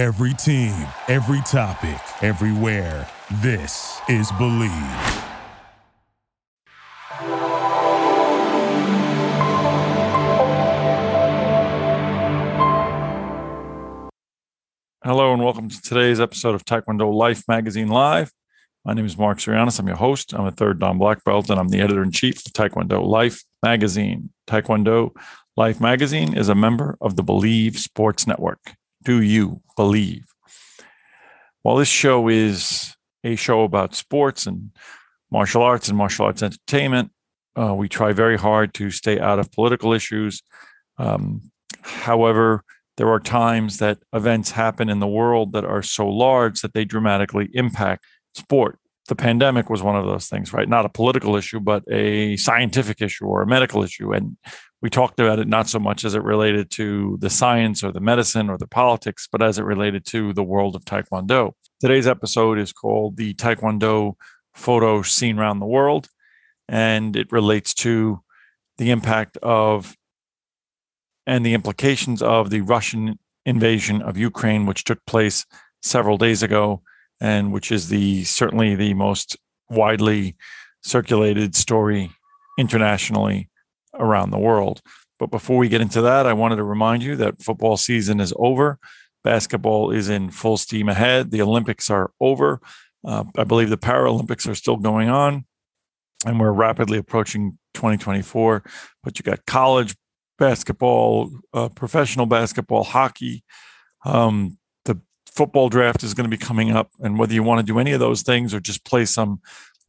Every team, every topic, everywhere. This is Bleav. Hello and welcome to today's episode of Taekwondo Life Magazine Live. My name is Mark Cirignano. I'm your host. I'm a third Dan black belt, and I'm the editor in chief of Taekwondo Life Magazine. Taekwondo Life Magazine is a member of the Bleav Sports Network. Do you believe? While this show is a show about sports and martial arts and martial arts entertainment, uh, we try very hard to stay out of political issues. Um, however, there are times that events happen in the world that are so large that they dramatically impact sport. The pandemic was one of those things, right? Not a political issue, but a scientific issue or a medical issue. And we talked about it not so much as it related to the science or the medicine or the politics, but as it related to the world of Taekwondo. Today's episode is called the Taekwondo Photo Seen Around the World, and it relates to the impact of and the implications of the Russian invasion of Ukraine, which took place several days ago, and which is the certainly the most widely circulated story internationally around the world. But before we get into that, I wanted to remind you that football season is over. Basketball is in full steam ahead. The Olympics are over. Uh, I believe the Paralympics are still going on, and we're rapidly approaching 2024. But you got college basketball, uh, professional basketball, hockey. Um, the football draft is going to be coming up. And whether you want to do any of those things or just play some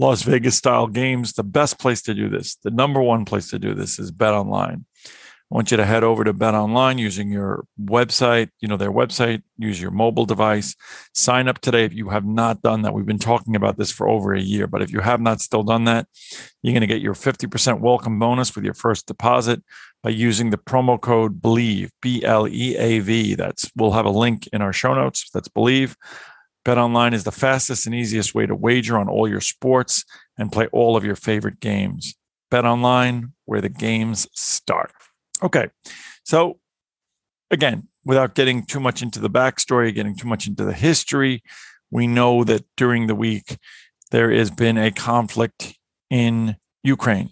Las Vegas style games, the best place to do this, the number one place to do this is Bet Online. I want you to head over to Bet Online using your website, you know, their website, use your mobile device. Sign up today if you have not done that. We've been talking about this for over a year, but if you have not still done that, you're going to get your 50% welcome bonus with your first deposit by using the promo code BLEAV, B L E A V. That's we'll have a link in our show notes. That's BLEAV. Bet online is the fastest and easiest way to wager on all your sports and play all of your favorite games. Bet online, where the games start. Okay. So, again, without getting too much into the backstory, getting too much into the history, we know that during the week there has been a conflict in Ukraine.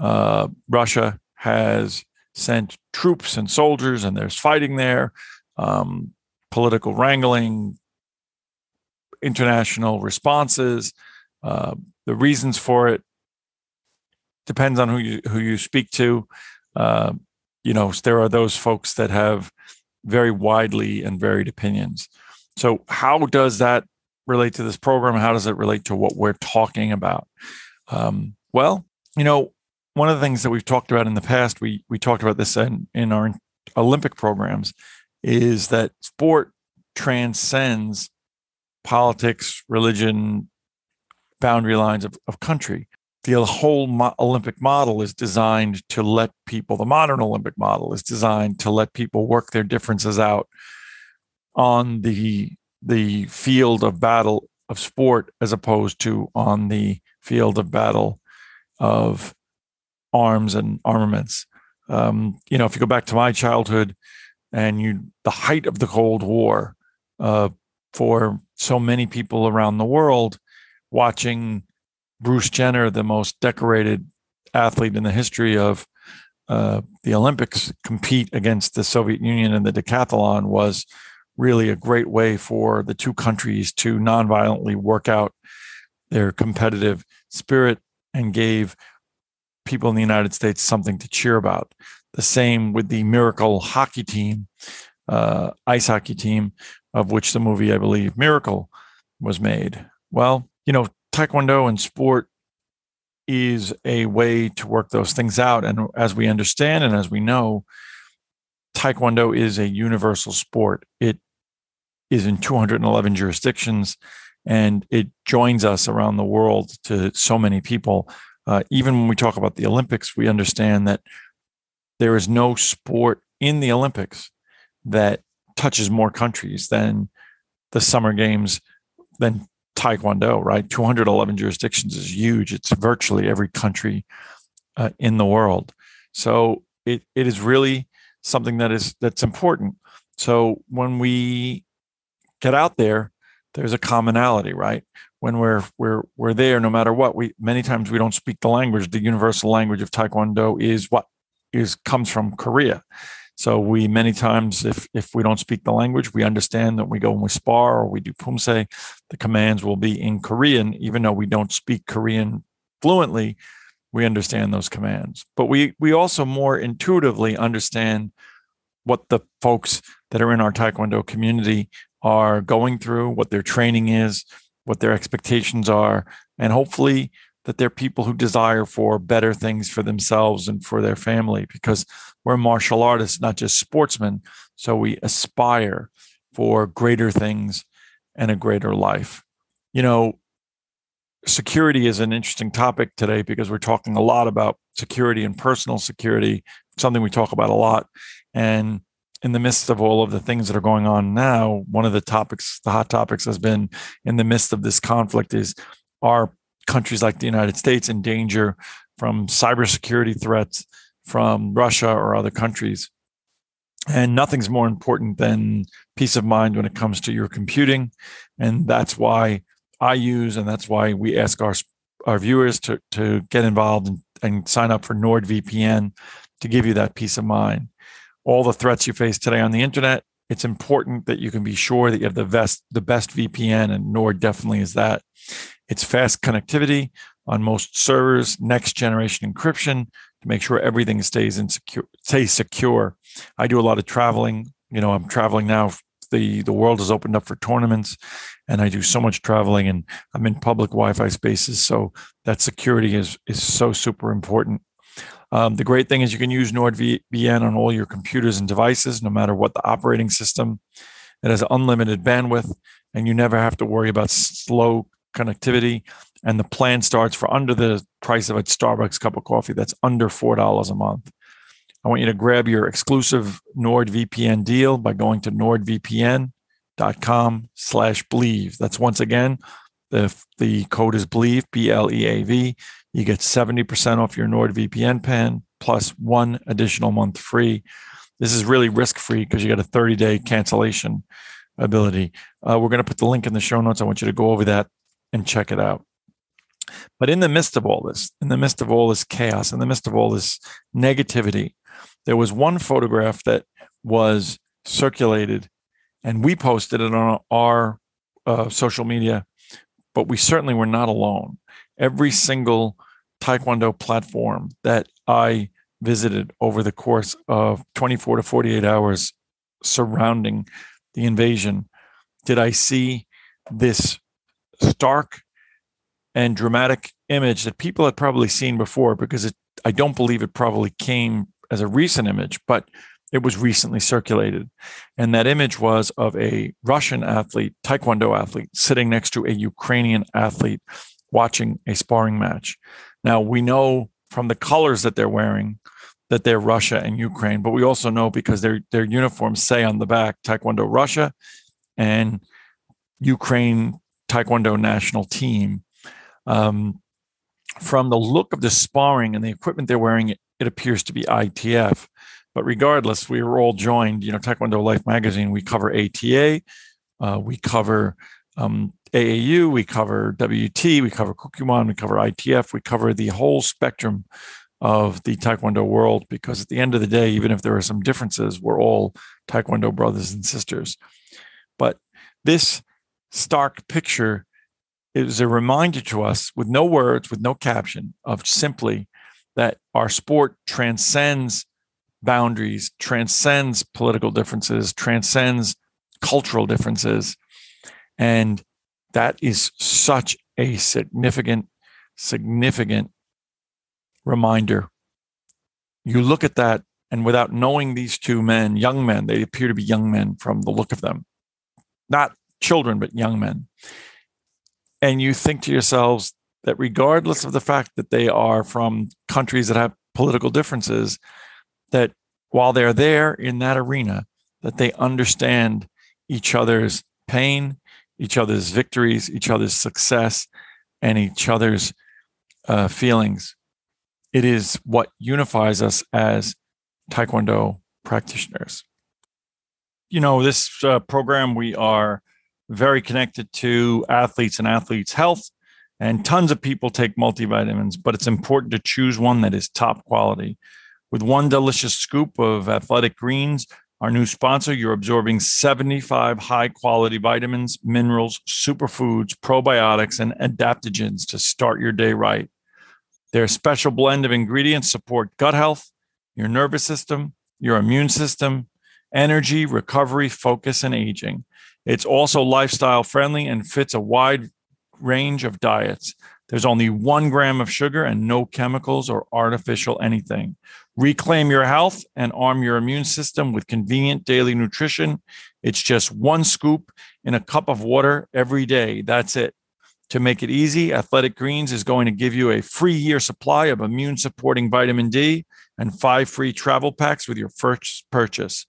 Uh, Russia has sent troops and soldiers, and there's fighting there, um, political wrangling, international responses. Uh, the reasons for it depends on who you who you speak to. Uh, you know, there are those folks that have very widely and varied opinions. So, how does that relate to this program? How does it relate to what we're talking about? Um, well, you know, one of the things that we've talked about in the past, we we talked about this in, in our Olympic programs, is that sport transcends politics, religion, boundary lines of, of country the whole mo- Olympic model is designed to let people, the modern Olympic model is designed to let people work their differences out on the the field of battle of sport as opposed to on the field of battle of arms and armaments. Um, you know, if you go back to my childhood and you the height of the Cold War uh, for so many people around the world watching Bruce Jenner, the most decorated athlete in the history of uh, the Olympics, compete against the Soviet Union in the decathlon was really a great way for the two countries to nonviolently work out their competitive spirit and gave people in the United States something to cheer about. The same with the miracle hockey team, uh, ice hockey team, of which the movie, I believe, Miracle was made. Well, you know, Taekwondo and sport is a way to work those things out. And as we understand and as we know, Taekwondo is a universal sport. It is in 211 jurisdictions and it joins us around the world to so many people. Uh, even when we talk about the Olympics, we understand that there is no sport in the Olympics that touches more countries than the Summer Games, than Taekwondo, right? 211 jurisdictions is huge. It's virtually every country uh, in the world. So it, it is really something that is that's important. So when we get out there, there's a commonality, right? When we're we're we're there, no matter what, we many times we don't speak the language. The universal language of Taekwondo is what is comes from Korea. So we many times, if if we don't speak the language, we understand that we go and we spar or we do pumse, the commands will be in Korean, even though we don't speak Korean fluently. We understand those commands, but we we also more intuitively understand what the folks that are in our Taekwondo community are going through, what their training is, what their expectations are, and hopefully that they're people who desire for better things for themselves and for their family because we're martial artists, not just sportsmen. So we aspire for greater things and a greater life. You know, security is an interesting topic today because we're talking a lot about security and personal security, something we talk about a lot. And in the midst of all of the things that are going on now, one of the topics, the hot topics has been in the midst of this conflict is are countries like the United States in danger from cybersecurity threats from Russia or other countries. And nothing's more important than peace of mind when it comes to your computing. And that's why I use, and that's why we ask our, our viewers to, to get involved and, and sign up for NordVPN to give you that peace of mind all the threats you face today on the internet, it's important that you can be sure that you have the best the best VPN, and Nord definitely is that. It's fast connectivity on most servers, next generation encryption to make sure everything stays in secure stays secure. I do a lot of traveling. You know, I'm traveling now. The the world has opened up for tournaments, and I do so much traveling, and I'm in public Wi-Fi spaces. So that security is is so super important. Um, the great thing is you can use NordVPN on all your computers and devices, no matter what the operating system. It has unlimited bandwidth, and you never have to worry about slow connectivity. And the plan starts for under the price of a Starbucks cup of coffee. That's under four dollars a month. I want you to grab your exclusive NordVPN deal by going to nordvpn.com slash bleav. That's once again, the, the code is bleav, B L E A V. You get 70% off your NordVPN plan plus one additional month free. This is really risk free because you get a 30 day cancellation ability. Uh, we're going to put the link in the show notes. I want you to go over that and check it out. But in the midst of all this, in the midst of all this chaos, in the midst of all this negativity, there was one photograph that was circulated and we posted it on our uh, social media, but we certainly were not alone every single Taekwondo platform that I visited over the course of 24 to 48 hours surrounding the invasion did I see this stark and dramatic image that people had probably seen before because it, I don't believe it probably came as a recent image, but it was recently circulated. And that image was of a Russian athlete, Taekwondo athlete, sitting next to a Ukrainian athlete watching a sparring match. Now, we know from the colors that they're wearing that they're Russia and Ukraine, but we also know because their their uniforms say on the back Taekwondo Russia and Ukraine Taekwondo national team. Um, from the look of the sparring and the equipment they're wearing, it, appears to be ITF. But regardless, we were all joined. You know, Taekwondo Life magazine. We cover ATA, uh, we cover um, AAU, we cover WT, we cover Kukkiwon, we cover ITF, we cover the whole spectrum of the Taekwondo world because at the end of the day, even if there are some differences, we're all Taekwondo brothers and sisters. But this stark picture is a reminder to us with no words, with no caption, of simply that our sport transcends boundaries, transcends political differences, transcends cultural differences. And that is such a significant, significant reminder. You look at that, and without knowing these two men, young men, they appear to be young men from the look of them, not children, but young men. And you think to yourselves that regardless of the fact that they are from countries that have political differences, that while they're there in that arena, that they understand each other's pain, each other's victories, each other's success, and each other's uh, feelings. It is what unifies us as Taekwondo practitioners. You know, this uh, program, we are very connected to athletes and athletes' health. And tons of people take multivitamins, but it's important to choose one that is top quality. With one delicious scoop of athletic greens, our new sponsor, you're absorbing 75 high quality vitamins, minerals, superfoods, probiotics, and adaptogens to start your day right. Their special blend of ingredients support gut health, your nervous system, your immune system, energy, recovery, focus, and aging. It's also lifestyle friendly and fits a wide range of diets. There's only one gram of sugar and no chemicals or artificial anything. Reclaim your health and arm your immune system with convenient daily nutrition. It's just one scoop in a cup of water every day. That's it. To make it easy, Athletic Greens is going to give you a free year supply of immune supporting vitamin D and five free travel packs with your first purchase.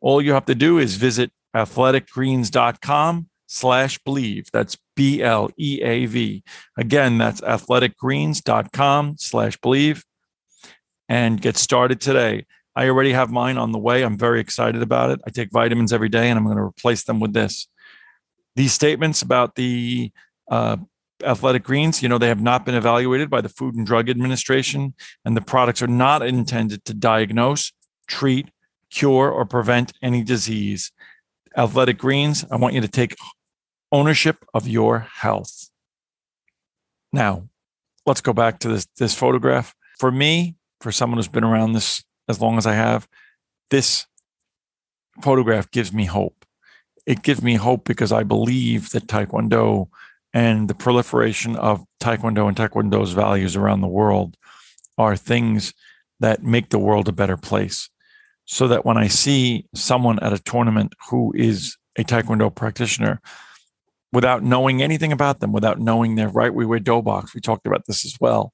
All you have to do is visit athleticgreens.com slash bleav. That's B L E A V. Again, that's athleticgreens.com slash bleav and get started today. I already have mine on the way. I'm very excited about it. I take vitamins every day and I'm going to replace them with this. These statements about the uh, athletic greens, you know, they have not been evaluated by the Food and Drug Administration, and the products are not intended to diagnose, treat, cure, or prevent any disease. Athletic Greens, I want you to take ownership of your health. Now, let's go back to this, this photograph. For me, for someone who's been around this as long as I have, this photograph gives me hope. It gives me hope because I believe that Taekwondo and the proliferation of Taekwondo and Taekwondo's values around the world are things that make the world a better place. So that when I see someone at a tournament who is a Taekwondo practitioner, without knowing anything about them, without knowing their right, we wear dobaks. We talked about this as well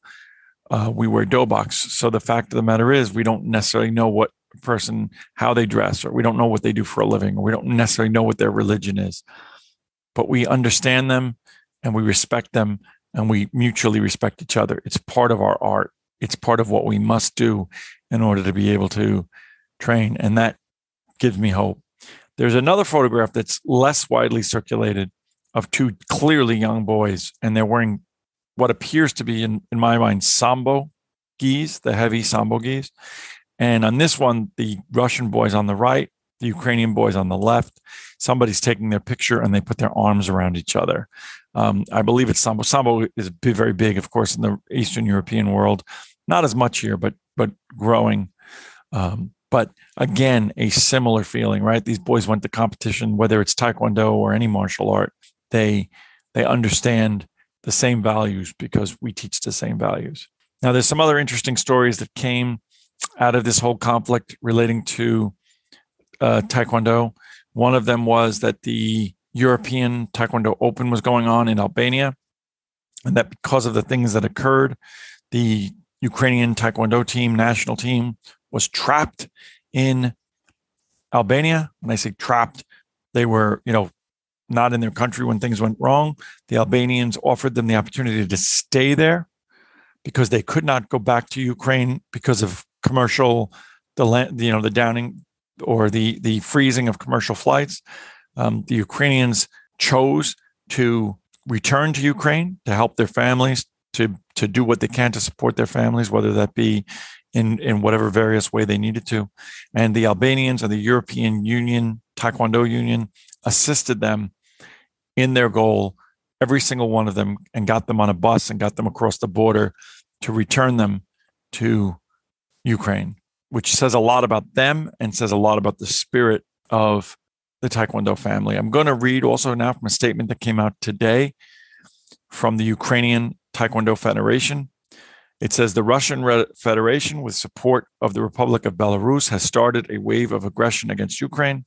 uh, we wear dobaks. So the fact of the matter is, we don't necessarily know what person how they dress, or we don't know what they do for a living, or we don't necessarily know what their religion is. But we understand them, and we respect them, and we mutually respect each other. It's part of our art. It's part of what we must do in order to be able to train, and that gives me hope. There's another photograph that's less widely circulated of two clearly young boys, and they're wearing what appears to be, in, in my mind, sambo gis, the heavy sambo gis. And on this one, the Russian boys on the right, the Ukrainian boys on the left, somebody's taking their picture and they put their arms around each other. Um, I believe it's sambo. Sambo is very big, of course, in the Eastern European world. Not as much here, but but growing. Um, but again, a similar feeling, right? These boys went to competition, whether it's Taekwondo or any martial art. They they understand the same values because we teach the same values. Now, there's some other interesting stories that came out of this whole conflict relating to uh, Taekwondo. One of them was that the European Taekwondo Open was going on in Albania, and that because of the things that occurred, the Ukrainian Taekwondo team, national team, was trapped in Albania. When I say trapped, they were, you know, not in their country when things went wrong. The Albanians offered them the opportunity to stay there because they could not go back to Ukraine because of commercial, the land, you know the downing or the the freezing of commercial flights. Um, the Ukrainians chose to return to Ukraine to help their families to to do what they can to support their families, whether that be in in whatever various way they needed to. And the Albanians and the European Union Taekwondo Union assisted them in their goal, every single one of them, and got them on a bus and got them across the border to return them to Ukraine, which says a lot about them and says a lot about the spirit of the Taekwondo family. I'm going to read also now from a statement that came out today from the Ukrainian Taekwondo Federation. It says the Russian Federation, with support of the Republic of Belarus, has started a wave of aggression against Ukraine.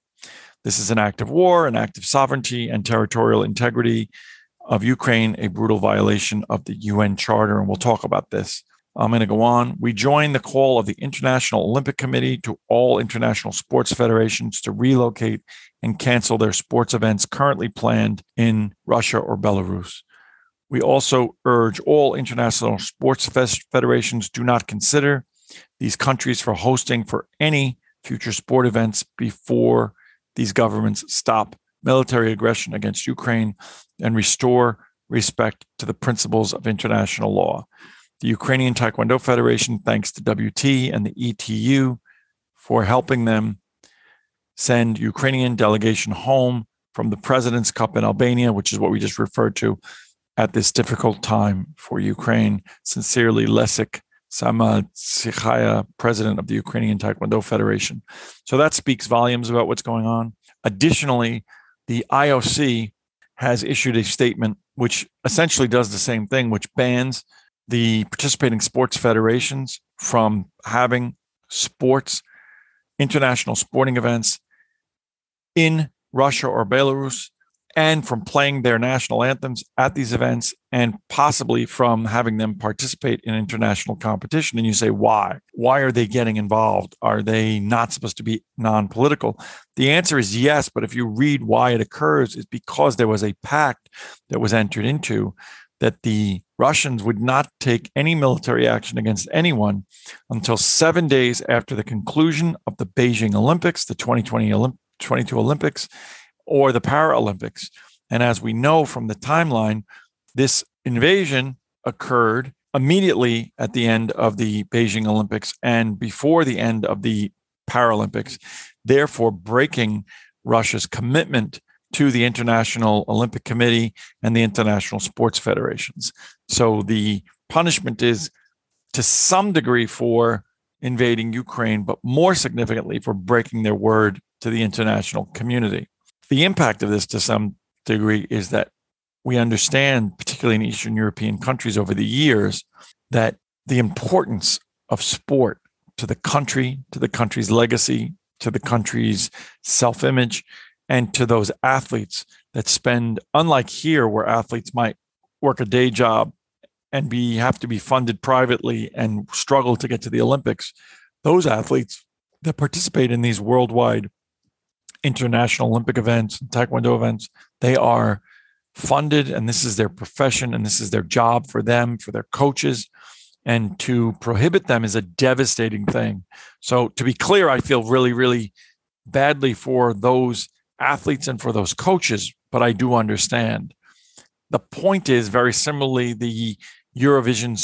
This is an act of war, an act of sovereignty and territorial integrity of Ukraine, a brutal violation of the UN Charter. And we'll talk about this. I'm going to go on. We join the call of the International Olympic Committee to all international sports federations to relocate and cancel their sports events currently planned in Russia or Belarus. We also urge all international sports federations do not consider these countries for hosting for any future sport events before these governments stop military aggression against Ukraine and restore respect to the principles of international law. The Ukrainian Taekwondo Federation thanks the WT and the ETU for helping them send Ukrainian delegation home from the President's Cup in Albania, which is what we just referred to at this difficult time for Ukraine. Sincerely, Leszek Samatsikhaya, president of the Ukrainian Taekwondo Federation. So that speaks volumes about what's going on. Additionally, the IOC has issued a statement which essentially does the same thing, which bans the participating sports federations from having sports, international sporting events in Russia or Belarus and from playing their national anthems at these events and possibly from having them participate in international competition. And you say, why? Why are they getting involved? Are they not supposed to be non political? The answer is yes. But if you read why it occurs, it's because there was a pact that was entered into that the Russians would not take any military action against anyone until seven days after the conclusion of the Beijing Olympics, the 2020 Olymp- 22 Olympics or the Paralympics. And as we know from the timeline, this invasion occurred immediately at the end of the Beijing Olympics and before the end of the Paralympics, therefore breaking Russia's commitment to the International Olympic Committee and the international sports federations. So the punishment is to some degree for invading Ukraine, but more significantly for breaking their word to the international community the impact of this to some degree is that we understand, particularly in Eastern European countries over the years, that the importance of sport to the country, to the country's legacy, to the country's self image, and to those athletes that spend, unlike here, where athletes might work a day job and be have to be funded privately and struggle to get to the Olympics, those athletes that participate in these worldwide international Olympic events, Taekwondo events, they are funded and this is their profession and this is their job for them, for their coaches. And to prohibit them is a devastating thing. So, to be clear, I feel really, really badly for those athletes and for those coaches, but I do understand. The point is very similarly, the Eurovision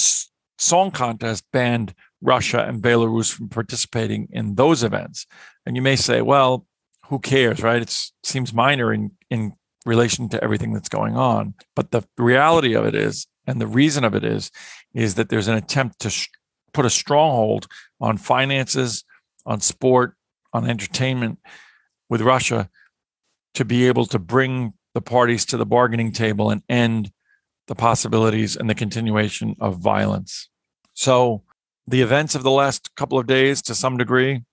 Song Contest banned Russia and Belarus from participating in those events. And you may say, well, who cares, right? It seems minor in in relation to everything that's going on. But the reality of it is, and the reason of it is, is that there's an attempt to sh- put a stronghold on finances, on sport, on entertainment with Russia to be able to bring the parties to the bargaining table and end the possibilities and the continuation of violence. So, the events of the last couple of days, to some degree,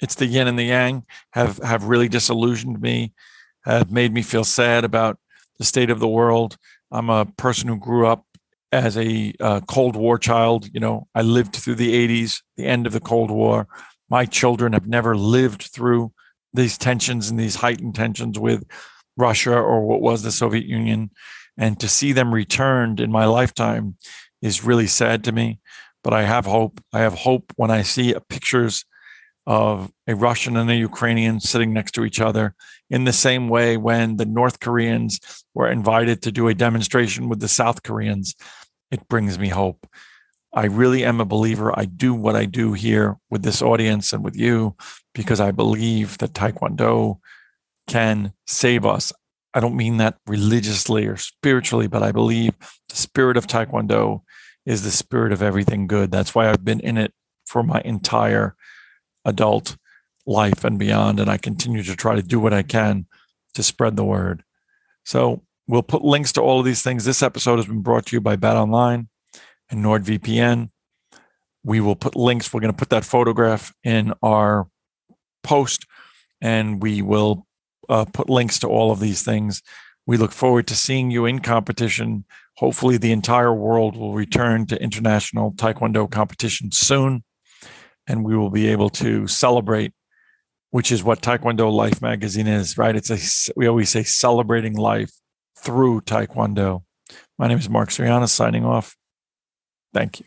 it's the yin and the yang have have really disillusioned me, have made me feel sad about the state of the world. I'm a person who grew up as a uh, Cold War child. You know, I lived through the 80s, the end of the Cold War. My children have never lived through these tensions and these heightened tensions with Russia or what was the Soviet Union. And to see them returned in my lifetime is really sad to me. But I have hope. I have hope when I see pictures of a Russian and a Ukrainian sitting next to each other in the same way when the North Koreans were invited to do a demonstration with the South Koreans. It brings me hope. I really am a believer. I do what I do here with this audience and with you because I believe that Taekwondo can save us. I don't mean that religiously or spiritually, but I believe the spirit of Taekwondo is the spirit of everything good. That's why I've been in it for my entire adult life and beyond. And I continue to try to do what I can to spread the word. So we'll put links to all of these things. This episode has been brought to you by Bet Online and NordVPN. We will put links. We're going to put that photograph in our post and we will uh, put links to all of these things. We look forward to seeing you in competition. Hopefully, the entire world will return to international Taekwondo competition soon and we will be able to celebrate, which is what Taekwondo Life magazine is, right? It's a, we always say celebrating life through Taekwondo. My name is Mark Cirignano signing off. Thank you.